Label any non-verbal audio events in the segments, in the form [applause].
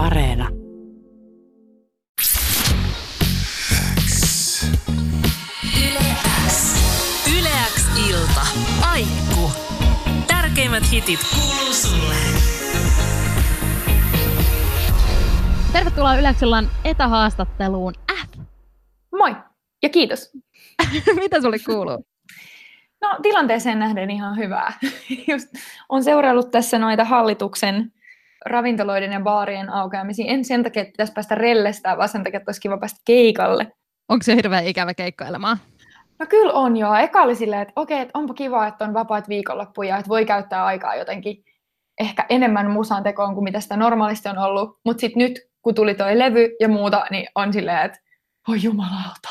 Areena. Yleäks ilta. Aikku. Tärkeimmät hitit kuuluu sulle. Tervetuloa Yleksyllan etähaastatteluun. F. Moi ja kiitos. [laughs] Mitä sulle kuuluu? No tilanteeseen nähden ihan hyvää. [laughs] Just on seuraillut tässä noita hallituksen ravintoloiden ja baarien aukeamisia. En sen takia, että pitäisi päästä rellestään, vaan sen takia, että olisi kiva päästä keikalle. Onko se hirveän ikävä keikkoilemaa? No kyllä on joo. Eka oli silleen, että okei, että onpa kiva, että on vapaat viikonloppuja, että voi käyttää aikaa jotenkin ehkä enemmän musan tekoon kuin mitä sitä normaalisti on ollut. Mutta sitten nyt, kun tuli toi levy ja muuta, niin on silleen, että voi jumalauta.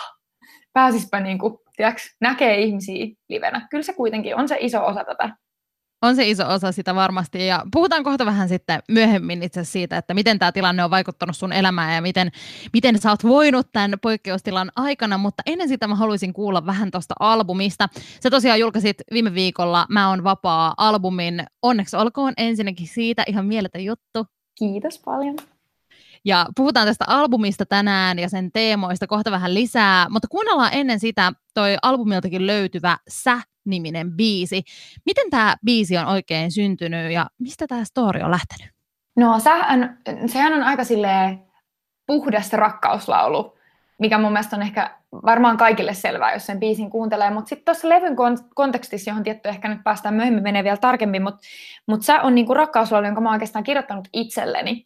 Pääsispä niinku, tiiäks, näkee ihmisiä livenä. Kyllä se kuitenkin on se iso osa tätä. On se iso osa sitä varmasti. Ja puhutaan kohta vähän sitten myöhemmin itse siitä, että miten tämä tilanne on vaikuttanut sun elämään ja miten, miten sä oot voinut tämän poikkeustilan aikana. Mutta ennen sitä mä haluaisin kuulla vähän tuosta albumista. Sä tosiaan julkaisit viime viikolla Mä on vapaa albumin. Onneksi olkoon ensinnäkin siitä ihan mieletön juttu. Kiitos paljon. Ja puhutaan tästä albumista tänään ja sen teemoista kohta vähän lisää, mutta kuunnellaan ennen sitä toi albumiltakin löytyvä Sä-niminen biisi. Miten tämä biisi on oikein syntynyt ja mistä tämä story on lähtenyt? No sehän, sehän on aika silleen puhdas rakkauslaulu, mikä mun mielestä on ehkä varmaan kaikille selvää, jos sen biisin kuuntelee, mutta sitten tuossa levyn kontekstissa, johon tietty ehkä nyt päästään myöhemmin menee vielä tarkemmin, mutta mut sä on niinku rakkauslaulu, jonka mä oon oikeastaan kirjoittanut itselleni.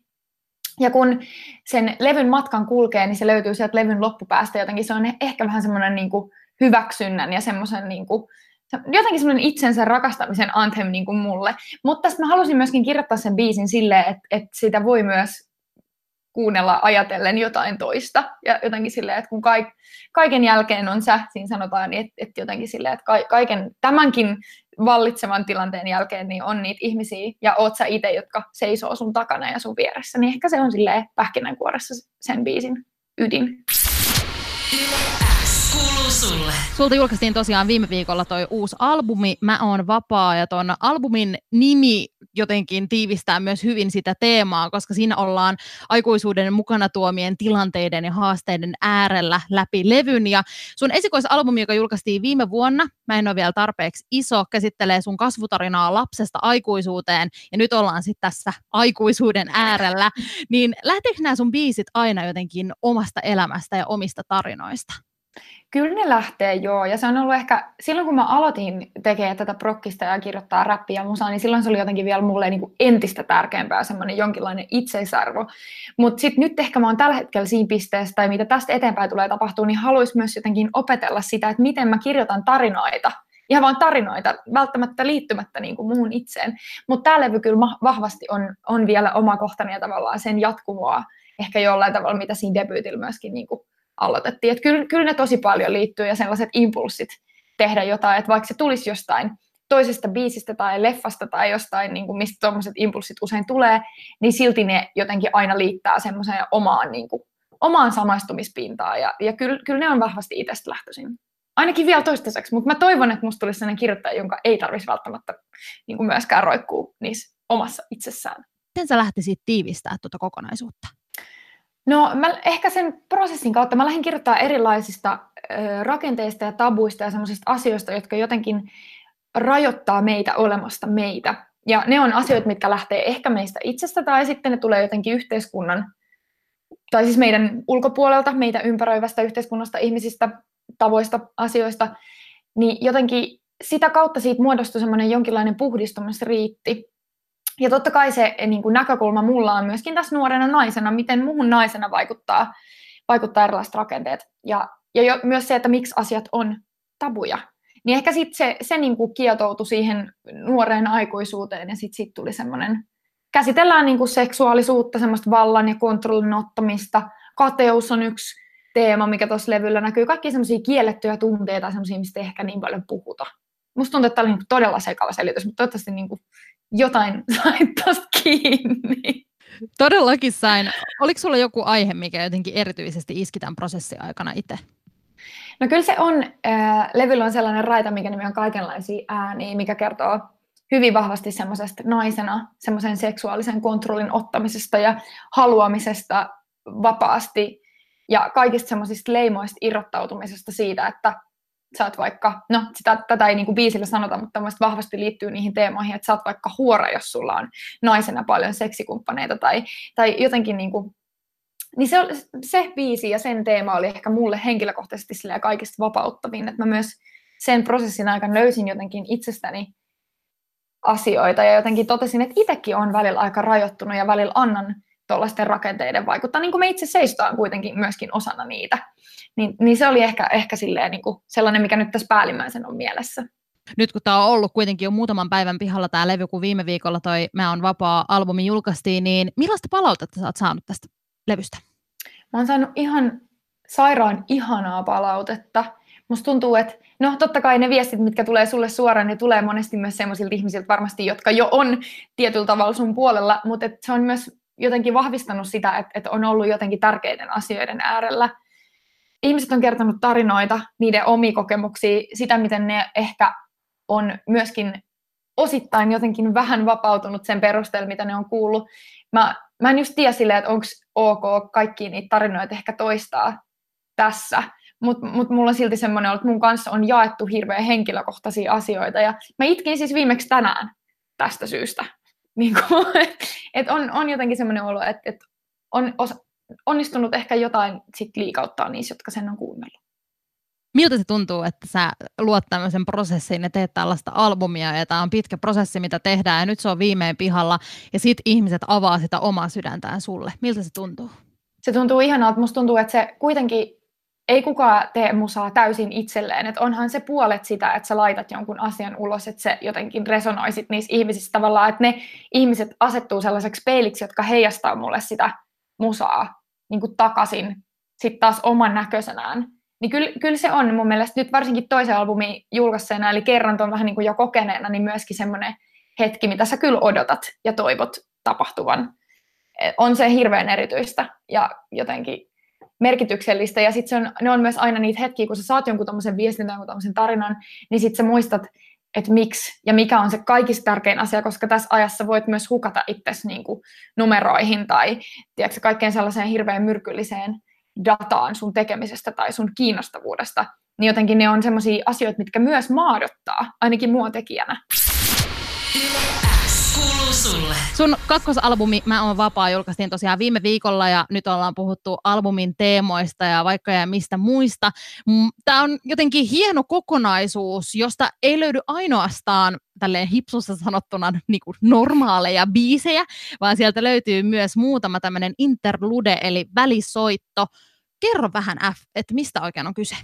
Ja kun sen levyn matkan kulkee, niin se löytyy sieltä levyn loppupäästä jotenkin. Se on ehkä vähän semmoinen niin hyväksynnän ja semmoisen niin kuin, jotenkin semmoinen itsensä rakastamisen anthem niin kuin mulle. Mutta mä halusin myöskin kirjoittaa sen biisin silleen, että, että sitä voi myös kuunnella ajatellen jotain toista. Ja jotenkin silleen, että kun kaik, kaiken jälkeen on sä, siinä sanotaan, niin että, että jotenkin silleen, että kaiken tämänkin vallitsevan tilanteen jälkeen niin on niitä ihmisiä, ja oot sä itse, jotka seisoo sun takana ja sun vieressä, niin ehkä se on silleen pähkinänkuoressa sen biisin ydin. Sulle. Sulta julkaistiin tosiaan viime viikolla toi uusi albumi, Mä oon vapaa, ja ton albumin nimi jotenkin tiivistää myös hyvin sitä teemaa, koska siinä ollaan aikuisuuden mukana tuomien tilanteiden ja haasteiden äärellä läpi levyn. Ja sun esikoisalbumi, joka julkaistiin viime vuonna, mä en ole vielä tarpeeksi iso, käsittelee sun kasvutarinaa lapsesta aikuisuuteen, ja nyt ollaan sitten tässä aikuisuuden äärellä. Niin lähteekö nämä sun biisit aina jotenkin omasta elämästä ja omista tarinoista? Kyllä ne lähtee, joo. Ja se on ollut ehkä, silloin kun mä aloitin tekemään tätä prokkista ja kirjoittaa räppiä musaa, niin silloin se oli jotenkin vielä mulle niin kuin entistä tärkeämpää, semmoinen jonkinlainen itseisarvo. Mutta sitten nyt ehkä mä oon tällä hetkellä siinä pisteessä, tai mitä tästä eteenpäin tulee tapahtuu, niin haluaisin myös jotenkin opetella sitä, että miten mä kirjoitan tarinoita. Ihan vaan tarinoita, välttämättä liittymättä niin kuin muuhun itseen. Mutta tämä levy kyllä vahvasti on, on vielä omakohtainen ja tavallaan sen jatkumoa ehkä jollain tavalla, mitä siinä debyytillä myöskin niin kuin aloitettiin. Että kyllä, kyllä ne tosi paljon liittyy ja sellaiset impulssit tehdä jotain, että vaikka se tulisi jostain toisesta biisistä tai leffasta tai jostain, niin kuin mistä tuommoiset impulssit usein tulee, niin silti ne jotenkin aina liittää semmoiseen omaan, niin kuin, omaan samaistumispintaan. Ja, ja kyllä, kyllä ne on vahvasti itsestä lähtöisin. Ainakin vielä toistaiseksi, mutta mä toivon, että musta tulisi sellainen kirjoittaja, jonka ei tarvitsisi välttämättä niin kuin myöskään roikkuu niissä omassa itsessään. Miten sä lähtisit tiivistää tuota kokonaisuutta? No mä ehkä sen prosessin kautta mä lähdin kirjoittaa erilaisista ö, rakenteista ja tabuista ja semmoisista asioista, jotka jotenkin rajoittaa meitä olemasta meitä. Ja ne on asioita, mitkä lähtee ehkä meistä itsestä tai sitten ne tulee jotenkin yhteiskunnan, tai siis meidän ulkopuolelta, meitä ympäröivästä yhteiskunnasta, ihmisistä, tavoista, asioista. Niin jotenkin sitä kautta siitä muodostui semmoinen jonkinlainen puhdistumisriitti, ja totta kai se eh, niin kuin näkökulma mulla on myöskin tässä nuorena naisena, miten muuhun naisena vaikuttaa, vaikuttaa erilaiset rakenteet. Ja, ja jo, myös se, että miksi asiat on tabuja. Niin ehkä sitten se, se niin kuin kietoutui siihen nuoreen aikuisuuteen ja sitten sit tuli semmoinen, käsitellään niin kuin seksuaalisuutta, semmoista vallan ja kontrollin ottamista. Kateus on yksi teema, mikä tuossa levyllä näkyy. Kaikki semmoisia kiellettyjä tunteita, semmoisia, mistä ehkä niin paljon puhuta. Musta tuntuu, että tämä oli niin todella sekava selitys, mutta toivottavasti niin kuin jotain [laughs] sait tuosta kiinni. Todellakin sain. Oliko sulla joku aihe, mikä jotenkin erityisesti iski tämän prosessin aikana itse? No kyllä se on, äh, levyllä on sellainen raita, mikä nimi on kaikenlaisia ääniä, mikä kertoo hyvin vahvasti semmoisesta naisena, semmoisen seksuaalisen kontrollin ottamisesta ja haluamisesta vapaasti ja kaikista semmoisista leimoista irrottautumisesta siitä, että sä oot vaikka, no sitä, tätä ei niinku biisillä sanota, mutta vahvasti liittyy niihin teemoihin, että sä oot vaikka huora, jos sulla on naisena paljon seksikumppaneita tai, tai jotenkin niinku, niin se, se biisi ja sen teema oli ehkä mulle henkilökohtaisesti kaikista vapauttavin, että mä myös sen prosessin aikana löysin jotenkin itsestäni asioita ja jotenkin totesin, että itsekin on välillä aika rajoittunut ja välillä annan tuollaisten rakenteiden vaikuttaa, niin kuin me itse seistaan kuitenkin myöskin osana niitä. Niin, niin se oli ehkä, ehkä silleen niin kuin sellainen, mikä nyt tässä päällimmäisen on mielessä. Nyt kun tämä on ollut kuitenkin jo muutaman päivän pihalla tämä levy, kun viime viikolla toi Mä on vapaa albumi julkaistiin, niin millaista palautetta sä oot saanut tästä levystä? Mä oon saanut ihan sairaan ihanaa palautetta. Musta tuntuu, että no totta kai ne viestit, mitkä tulee sulle suoraan, ne tulee monesti myös sellaisilta ihmisiltä varmasti, jotka jo on tietyllä tavalla sun puolella, mutta se on myös jotenkin vahvistanut sitä, että, että on ollut jotenkin tärkeiden asioiden äärellä. Ihmiset on kertonut tarinoita, niiden omia kokemuksia, sitä miten ne ehkä on myöskin osittain jotenkin vähän vapautunut sen perusteella, mitä ne on kuullut. Mä, mä en just tiedä silleen, että onko ok kaikki niitä tarinoita ehkä toistaa tässä, mutta mut mulla on silti semmoinen että mun kanssa on jaettu hirveän henkilökohtaisia asioita. Ja mä itkin siis viimeksi tänään tästä syystä. Niin kuin, [laughs] et on, on jotenkin semmoinen olo, että, että on osa, onnistunut ehkä jotain sit liikauttaa niissä, jotka sen on kuunnellut. Miltä se tuntuu, että sä luot tämmöisen prosessin ja teet tällaista albumia ja tämä on pitkä prosessi, mitä tehdään ja nyt se on viimein pihalla ja sit ihmiset avaa sitä omaa sydäntään sulle. Miltä se tuntuu? Se tuntuu ihanalta. Musta tuntuu, että se kuitenkin ei kukaan tee musaa täysin itselleen. Et onhan se puolet sitä, että sä laitat jonkun asian ulos, että se jotenkin resonoisit niissä ihmisissä tavallaan, että ne ihmiset asettuu sellaiseksi peiliksi, jotka heijastaa mulle sitä musaa niin kuin takaisin sitten taas oman näköisenään. Niin kyllä, kyllä se on mun mielestä nyt varsinkin toisen albumin julkaisseena, eli kerran on vähän niin kuin jo kokeneena, niin myöskin semmoinen hetki, mitä sä kyllä odotat ja toivot tapahtuvan. On se hirveän erityistä ja jotenkin merkityksellistä. Ja sitten ne on myös aina niitä hetkiä, kun sä saat jonkun tämmöisen viestin tai jonkun tarinan, niin sitten sä muistat, että miksi ja mikä on se kaikista tärkein asia, koska tässä ajassa voit myös hukata itsesi niin kuin numeroihin tai tiedätkö, kaikkeen sellaiseen hirveän myrkylliseen dataan sun tekemisestä tai sun kiinnostavuudesta. Niin jotenkin ne on sellaisia asioita, mitkä myös maadottaa, ainakin mua tekijänä. Sulle. Sun kakkosalbumi Mä oon vapaa julkaistiin tosiaan viime viikolla ja nyt ollaan puhuttu albumin teemoista ja vaikka ja mistä muista. Tämä on jotenkin hieno kokonaisuus, josta ei löydy ainoastaan tälleen hipsussa sanottuna niin kuin normaaleja biisejä, vaan sieltä löytyy myös muutama tämmöinen interlude eli välisoitto. Kerro vähän F, että mistä oikein on kyse?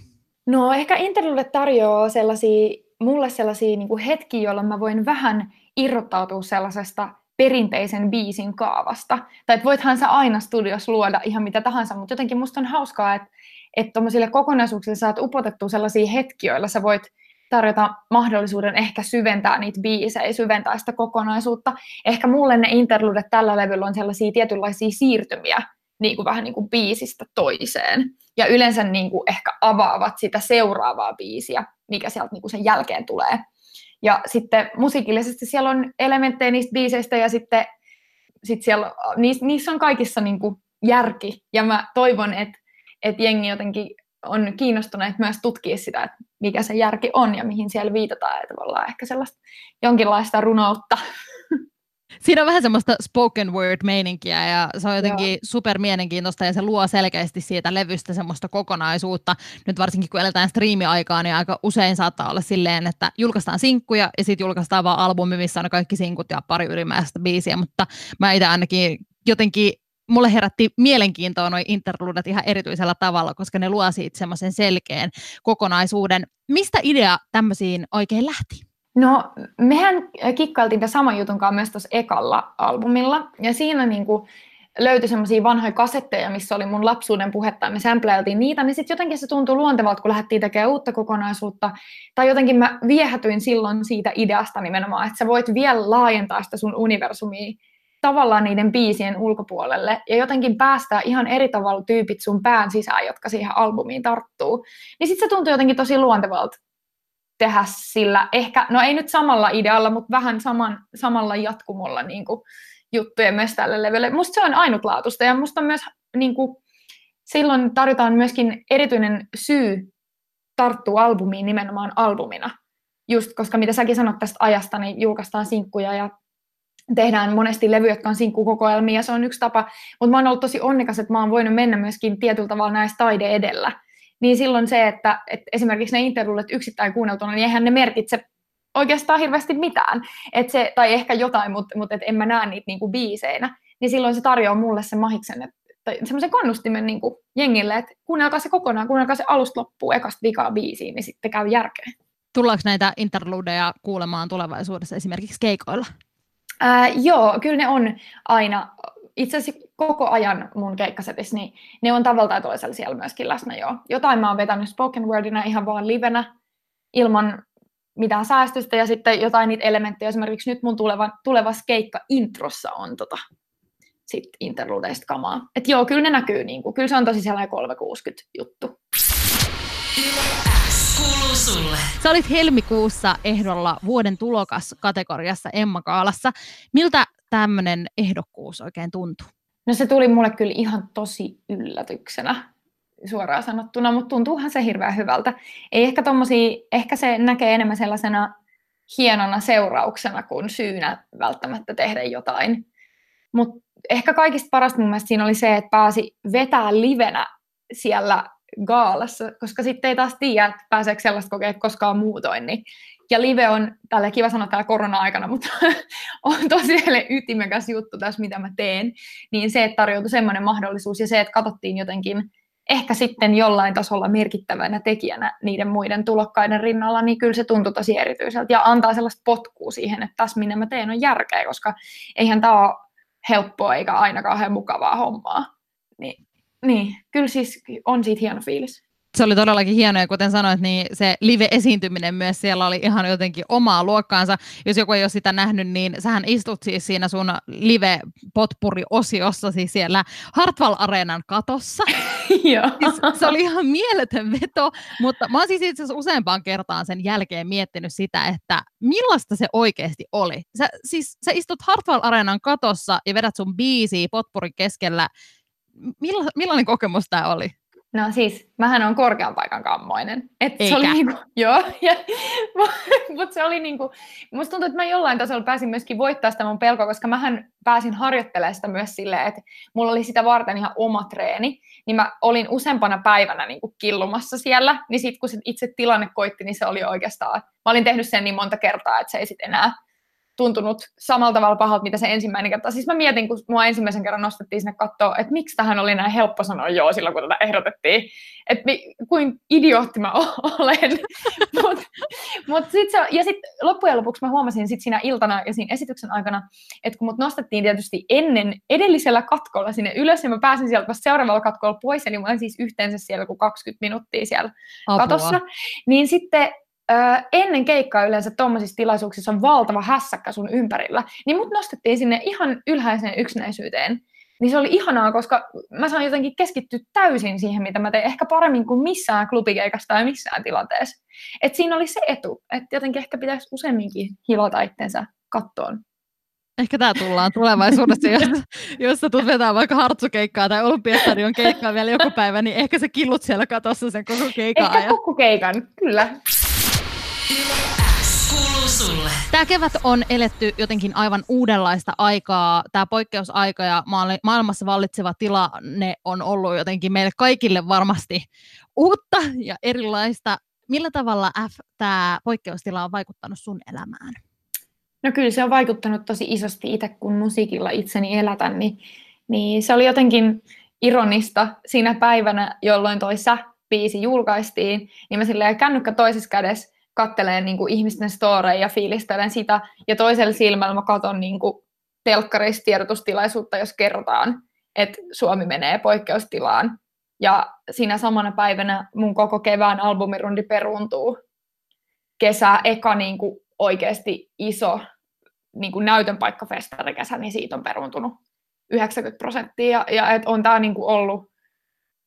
No ehkä interlude tarjoaa sellaisia, mulle sellaisia niin kuin hetkiä, jolloin mä voin vähän irrottautua sellaisesta perinteisen biisin kaavasta. Tai että voithan sä aina studios luoda ihan mitä tahansa, mutta jotenkin musta on hauskaa, että että tuommoisille kokonaisuuksille saat upotettua sellaisia hetkiä, joilla sä voit tarjota mahdollisuuden ehkä syventää niitä biisejä, syventää sitä kokonaisuutta. Ehkä mulle ne interludet tällä levyllä on sellaisia tietynlaisia siirtymiä niin kuin vähän niin kuin biisistä toiseen. Ja yleensä niin kuin ehkä avaavat sitä seuraavaa biisiä, mikä sieltä niin kuin sen jälkeen tulee. Ja sitten musiikillisesti siellä on elementtejä niistä biiseistä ja sitten sit siellä, niissä, niissä on kaikissa niin kuin järki. Ja mä toivon, että, että jengi jotenkin on kiinnostuneet myös tutkia sitä, että mikä se järki on ja mihin siellä viitataan. Että tavallaan ehkä sellaista jonkinlaista runoutta Siinä on vähän semmoista spoken word-meininkiä ja se on jotenkin super mielenkiintoista ja se luo selkeästi siitä levystä semmoista kokonaisuutta. Nyt varsinkin kun eletään striimiaikaa, niin aika usein saattaa olla silleen, että julkaistaan sinkkuja ja sitten julkaistaan vaan albumi, missä on kaikki sinkut ja pari ylimääräistä biisiä, mutta mä itse ainakin jotenkin mulle herätti mielenkiintoa noin interludet ihan erityisellä tavalla, koska ne luo siitä semmoisen selkeän kokonaisuuden. Mistä idea tämmöisiin oikein lähti? No, mehän kikkailtiin tämän saman jutun kanssa myös tuossa ekalla albumilla, ja siinä niin kuin löytyi semmoisia vanhoja kasetteja, missä oli mun lapsuuden puhetta, ja me sampleiltiin niitä, niin sitten jotenkin se tuntui luontevalta, kun lähdettiin tekemään uutta kokonaisuutta, tai jotenkin mä viehätyin silloin siitä ideasta nimenomaan, että sä voit vielä laajentaa sitä sun universumia tavallaan niiden biisien ulkopuolelle. Ja jotenkin päästää ihan eri tavalla tyypit sun pään sisään, jotka siihen albumiin tarttuu. Niin sitten se tuntui jotenkin tosi luontevalta tehdä sillä, ehkä, no ei nyt samalla idealla, mutta vähän saman, samalla jatkumolla niin kuin, juttuja myös tälle levylle. Musta se on ainutlaatuista ja musta myös niin kuin, silloin tarjotaan myöskin erityinen syy tarttua albumiin nimenomaan albumina. Just koska mitä säkin sanot tästä ajasta, niin julkaistaan sinkkuja ja tehdään monesti levyjä, jotka on sinkkukokoelmia, ja se on yksi tapa. Mutta mä oon ollut tosi onnekas, että mä oon voinut mennä myöskin tietyllä tavalla näistä taide edellä. Niin silloin se, että, että esimerkiksi ne interlullet yksittäin kuunneltuna, niin eihän ne merkitse oikeastaan hirveästi mitään. Et se, tai ehkä jotain, mutta, mutta et en mä näe niitä niinku biiseinä. Niin silloin se tarjoaa mulle sen mahiksen, että tai semmoisen kannustimen niin kuin jengille, että kuunnelkaa se kokonaan, kuunnelkaa se alusta loppuun ekasta vikaa biisiin, niin sitten käy järkeen. Tullaanko näitä interludeja kuulemaan tulevaisuudessa esimerkiksi keikoilla? Ää, joo, kyllä ne on aina, itse asiassa koko ajan mun keikkasetissä, niin ne on tavalla tai toisella siellä myöskin läsnä jo. Jotain mä oon vetänyt spoken wordina ihan vaan livenä, ilman mitään säästöstä, ja sitten jotain niitä elementtejä, esimerkiksi nyt mun tuleva, tuleva keikka introssa on tota, sit interludeista kamaa. Et joo, kyllä ne näkyy, niin kuin, kyllä se on tosi sellainen 360 juttu. Sä olit helmikuussa ehdolla vuoden tulokas kategoriassa Emma Kaalassa. Miltä tämmöinen ehdokkuus oikein tuntuu? No se tuli mulle kyllä ihan tosi yllätyksenä suoraan sanottuna, mutta tuntuuhan se hirveän hyvältä. Ei ehkä tommosia, ehkä se näkee enemmän sellaisena hienona seurauksena kuin syynä välttämättä tehdä jotain. Mutta ehkä kaikista parasta mun mielestä siinä oli se, että pääsi vetää livenä siellä gaalassa, koska sitten ei taas tiedä, että pääseekö sellaista kokea koskaan muutoin. Niin. Ja live on, tällä kiva sanoa täällä korona-aikana, mutta [laughs] on tosi ytimekäs juttu tässä, mitä mä teen. Niin se, että tarjoutui semmoinen mahdollisuus ja se, että katsottiin jotenkin ehkä sitten jollain tasolla merkittävänä tekijänä niiden muiden tulokkaiden rinnalla, niin kyllä se tuntui tosi erityiseltä ja antaa sellaista potkua siihen, että tässä minne mä teen on järkeä, koska eihän tämä ole helppoa eikä aina kauhean mukavaa hommaa. Niin, niin kyllä siis on siitä hieno fiilis. Se oli todellakin hienoa, ja kuten sanoit, niin se live-esiintyminen myös siellä oli ihan jotenkin omaa luokkaansa. Jos joku ei ole sitä nähnyt, niin sähän istut siis siinä sun live-potpuri-osiossa, siis siellä Hartwall Areenan katossa. [laughs] Siis se oli ihan mieletön veto, mutta mä oon siis itse asiassa useampaan kertaan sen jälkeen miettinyt sitä, että millaista se oikeasti oli. Sä, siis sä istut Hartwall Areenan katossa ja vedät sun biisiä potpurin keskellä. Milla, millainen kokemus tämä oli? No siis, mähän on korkean paikan kammoinen. Et se oli niinku, [laughs] joo, [laughs] mutta se oli niinku, musta tuntuu, että mä jollain tasolla pääsin myöskin voittaa sitä mun pelkoa, koska mähän pääsin harjoittelemaan sitä myös silleen, että mulla oli sitä varten ihan oma treeni, niin mä olin useampana päivänä niinku killumassa siellä, niin sitten kun se itse tilanne koitti, niin se oli oikeastaan, mä olin tehnyt sen niin monta kertaa, että se ei sitten enää tuntunut samalla tavalla pahalta, mitä se ensimmäinen kerta. Siis mä mietin, kun mua ensimmäisen kerran nostettiin sinne katsoa, että miksi tähän oli näin helppo sanoa joo silloin, kun tätä ehdotettiin. Että mi, kuin idiootti mä olen. [laughs] mut, mut sit se, ja sitten loppujen lopuksi mä huomasin sit siinä iltana ja siinä esityksen aikana, että kun mut nostettiin tietysti ennen edellisellä katkolla sinne ylös, ja mä pääsin sieltä vasta seuraavalla katkolla pois, eli mä olin siis yhteensä siellä kuin 20 minuuttia siellä Apua. katossa, niin sitten öö, ennen keikkaa yleensä tuommoisissa tilaisuuksissa on valtava hässäkkä sun ympärillä, niin mut nostettiin sinne ihan ylhäiseen yksinäisyyteen. Niin se oli ihanaa, koska mä sain jotenkin keskittyä täysin siihen, mitä mä tein, ehkä paremmin kuin missään klubikeikassa tai missään tilanteessa. Et siinä oli se etu, että jotenkin ehkä pitäisi useamminkin hilata itsensä kattoon. Ehkä tämä tullaan tulevaisuudessa, [laughs] jos, jos sä tulet vetää vaikka hartsukeikkaa tai olympiastadion keikkaa vielä joku päivä, niin ehkä sä killut siellä katossa sen koko keikan Ehkä koko keikan, kyllä. Tämä kevät on eletty jotenkin aivan uudenlaista aikaa. Tämä poikkeusaika ja maailmassa vallitseva tilanne on ollut jotenkin meille kaikille varmasti uutta ja erilaista. Millä tavalla F, tämä poikkeustila on vaikuttanut sun elämään? No kyllä se on vaikuttanut tosi isosti itse, kun musiikilla itseni elätän, niin, niin se oli jotenkin ironista siinä päivänä, jolloin toi Sä-biisi julkaistiin, niin mä silleen kännykkä toisessa kädessä kattelen niin kuin ihmisten storeja ja fiilistelen sitä, ja toisella silmällä mä katson niin kuin telkkarista tiedotustilaisuutta, jos kerrotaan, että Suomi menee poikkeustilaan. Ja siinä samana päivänä mun koko kevään albumirundi peruuntuu. Kesä, eka niin kuin oikeasti iso niin kuin näytön paikka niin siitä on peruuntunut 90 prosenttia. Ja, ja et on tämä niin ollut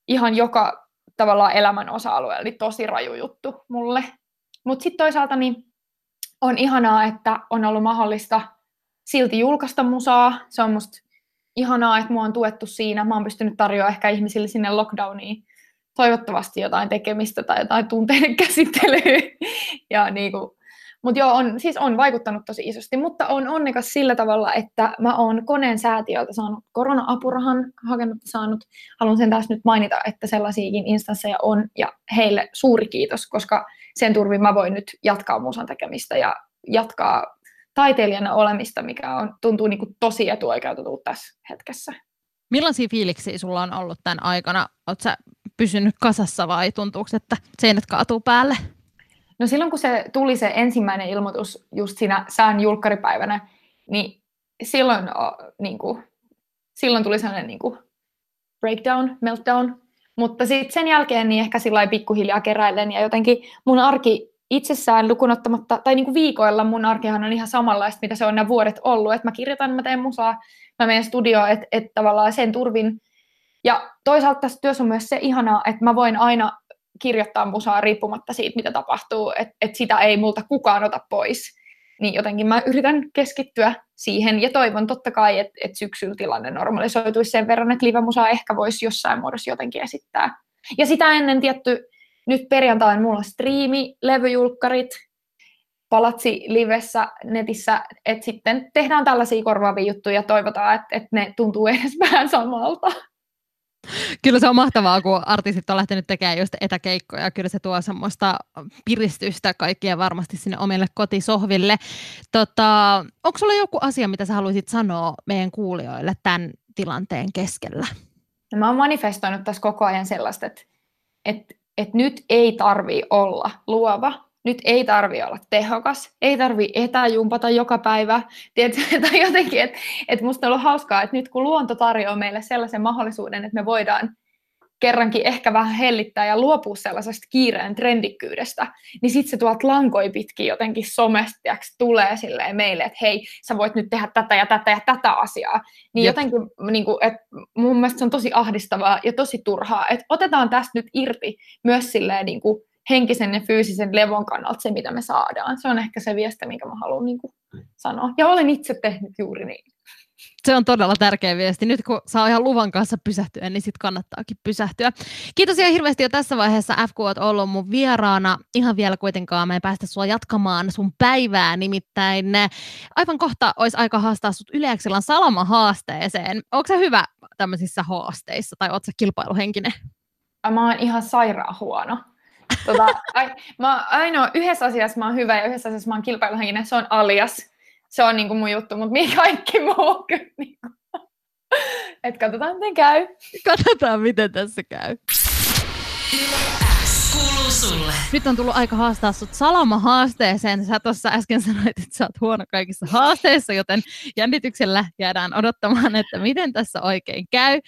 ihan joka tavallaan elämän osa-alueella niin tosi raju juttu mulle. Mutta sitten toisaalta niin on ihanaa, että on ollut mahdollista silti julkaista musaa. Se on musta ihanaa, että mua on tuettu siinä. Mä oon pystynyt tarjoamaan ehkä ihmisille sinne lockdowniin toivottavasti jotain tekemistä tai jotain tunteiden [laughs] käsittelyä. ja niin kuin, mutta joo, on, siis on vaikuttanut tosi isosti, mutta on onnekas sillä tavalla, että mä oon koneen säätiöltä saanut korona-apurahan hakenut saanut. Haluan sen taas nyt mainita, että sellaisiakin instansseja on ja heille suuri kiitos, koska sen turvin mä voin nyt jatkaa musan tekemistä ja jatkaa taiteilijana olemista, mikä on, tuntuu niin kuin tosi etuoikeutetulta tässä hetkessä. Millaisia fiiliksiä sulla on ollut tämän aikana? Oletko pysynyt kasassa vai tuntuuko, että seinät kaatuu päälle? No silloin kun se tuli se ensimmäinen ilmoitus just siinä sään julkkaripäivänä, niin silloin, niin kuin, silloin tuli sellainen niin kuin breakdown, meltdown, mutta sitten sen jälkeen niin ehkä sillä pikkuhiljaa keräillen ja jotenkin mun arki itsessään lukunottamatta, tai niin kuin viikoilla mun arkihan on ihan samanlaista, mitä se on nämä vuodet ollut, että mä kirjoitan, mä teen musaa, mä menen studioon, että et tavallaan sen turvin. Ja toisaalta tässä työssä on myös se ihanaa, että mä voin aina kirjoittaa musaa riippumatta siitä, mitä tapahtuu, että et sitä ei multa kukaan ota pois. Niin jotenkin mä yritän keskittyä siihen ja toivon totta kai, että et syksyllä tilanne normalisoituisi sen verran, että live-musaa ehkä voisi jossain muodossa jotenkin esittää. Ja sitä ennen tietty, nyt perjantain mulla striimi, levyjulkkarit, palatsi livessä netissä, että sitten tehdään tällaisia korvaavia juttuja ja toivotaan, että, että ne tuntuu edes [laughs] vähän samalta. Kyllä se on mahtavaa, kun artistit on lähtenyt tekemään just etäkeikkoja. Kyllä se tuo semmoista piristystä kaikkia varmasti sinne omille kotisohville. Tota, onko sulla joku asia, mitä sä haluaisit sanoa meidän kuulijoille tämän tilanteen keskellä? No, mä oon manifestoinut tässä koko ajan sellaista, että, että, että nyt ei tarvi olla luova, nyt ei tarvi olla tehokas, ei tarvi etäjumpata joka päivä, tiedätkö, [laughs] tai jotenkin, että et musta on ollut hauskaa, että nyt kun luonto tarjoaa meille sellaisen mahdollisuuden, että me voidaan kerrankin ehkä vähän hellittää ja luopua sellaisesta kiireen trendikkyydestä, niin sitten se tuolta lankoi pitkin jotenkin somesta tulee silleen meille, että hei, sä voit nyt tehdä tätä ja tätä ja tätä asiaa. Niin Jep. jotenkin niin kuin, että mun mielestä se on tosi ahdistavaa ja tosi turhaa, että otetaan tästä nyt irti myös silleen niin kuin, henkisen ja fyysisen levon kannalta se, mitä me saadaan. Se on ehkä se viesti, minkä mä haluan niin kuin, sanoa. Ja olen itse tehnyt juuri niin. Se on todella tärkeä viesti. Nyt kun saa ihan luvan kanssa pysähtyä, niin sitten kannattaakin pysähtyä. Kiitos ihan hirveästi jo tässä vaiheessa FK olet ollut mun vieraana. Ihan vielä kuitenkaan me ei päästä sua jatkamaan sun päivää, nimittäin aivan kohta olisi aika haastaa sut Yleäksilän Salama-haasteeseen. Onko se hyvä tämmöisissä haasteissa tai ootko kilpailuhenkinen? Mä oon ihan sairaan huono. Tota, ai, mä, ainoa, yhdessä asiassa mä oon hyvä ja yhdessä asiassa mä oon kilpailuhenkinen, se on alias. Se on niinku mun juttu, mutta mihin kaikki muu kyllä niinku. Et katsotaan miten käy. Katsotaan miten tässä käy. Nyt on tullut aika haastaa sut Salama-haasteeseen. Sä tuossa äsken sanoit, että sä oot huono kaikissa haasteissa, joten jännityksellä jäädään odottamaan, että miten tässä oikein käy.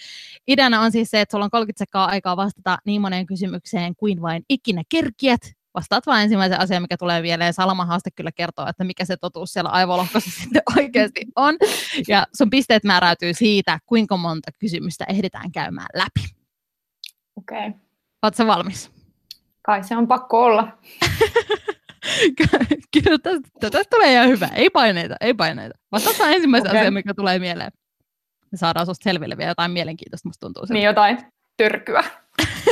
Ideana on siis se, että sulla on 30 sekuntia aikaa vastata niin moneen kysymykseen kuin vain ikinä kerkiät. Vastaat vain ensimmäisen asian, mikä tulee vielä, ja Salama-haaste kyllä kertoo, että mikä se totuus siellä aivolohkossa [laughs] sitten oikeasti on. Ja sun pisteet määräytyy siitä, kuinka monta kysymystä ehditään käymään läpi. Okei. Okay. Oletko valmis? Kai se on pakko olla. [laughs] Kyllä tästä, tästä tulee ihan hyvä. Ei paineita, ei paineita. Vastataan ensimmäisen okay. asian, mikä tulee mieleen. Me saadaan susta selville vielä jotain mielenkiintoista, musta tuntuu. Niin jotain tyrkyä.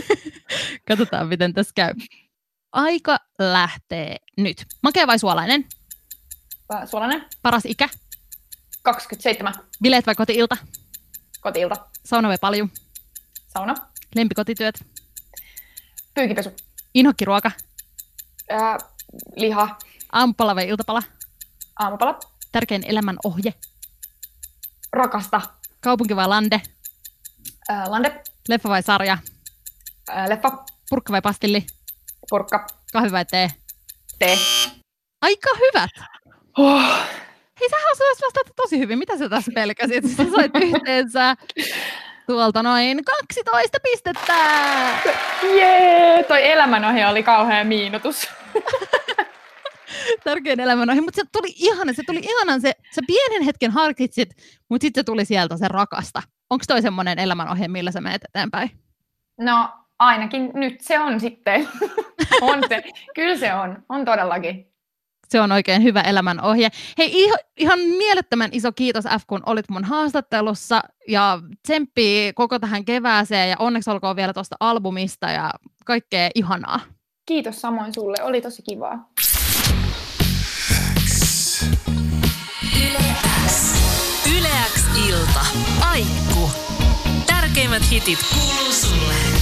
[laughs] Katsotaan, miten tässä käy. Aika lähtee nyt. Makea vai suolainen? Suolainen. Paras ikä? 27. Bileet vai kotiilta? Kotiilta. Sauna vai paljon? Sauna. Lempikotityöt? Pyykipesu. Inhokkiruoka? Ää, liha. Aamupala vai iltapala? Aamupala. Tärkein elämän ohje? Rakasta. Kaupunki vai lande? Ää, lande. Leffa vai sarja? Ää, leffa. Purkka vai pastilli? Purkka. Kahvi vai tee? Tee. Aika hyvät. Oh. Hei, sä osasit vastata tosi hyvin. Mitä sä tässä pelkäsit? Sä sait yhteensä tuolta noin 12 pistettä. Jee, toi elämänohja oli kauhean miinutus. [laughs] Tärkein elämänohja, mutta se tuli ihana, se tuli ihanan, se, sä pienen hetken harkitsit, mutta sitten se tuli sieltä se rakasta. Onko toi semmoinen elämänohje, millä sä menet eteenpäin? No ainakin nyt se on sitten. [laughs] on se. Kyllä se on. On todellakin. Se on oikein hyvä elämän ohje. Hei, ihan, ihan mielettömän iso kiitos F, kun olit mun haastattelussa ja tsemppii koko tähän kevääseen ja onneksi olkoon vielä tuosta albumista ja kaikkea ihanaa. Kiitos samoin sulle, oli tosi kivaa. Yleäks ilta. Aikku. Tärkeimmät hitit kuuluu sulle.